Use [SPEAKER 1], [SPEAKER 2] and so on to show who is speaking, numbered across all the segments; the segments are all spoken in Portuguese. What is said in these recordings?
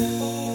[SPEAKER 1] I'm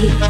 [SPEAKER 1] see.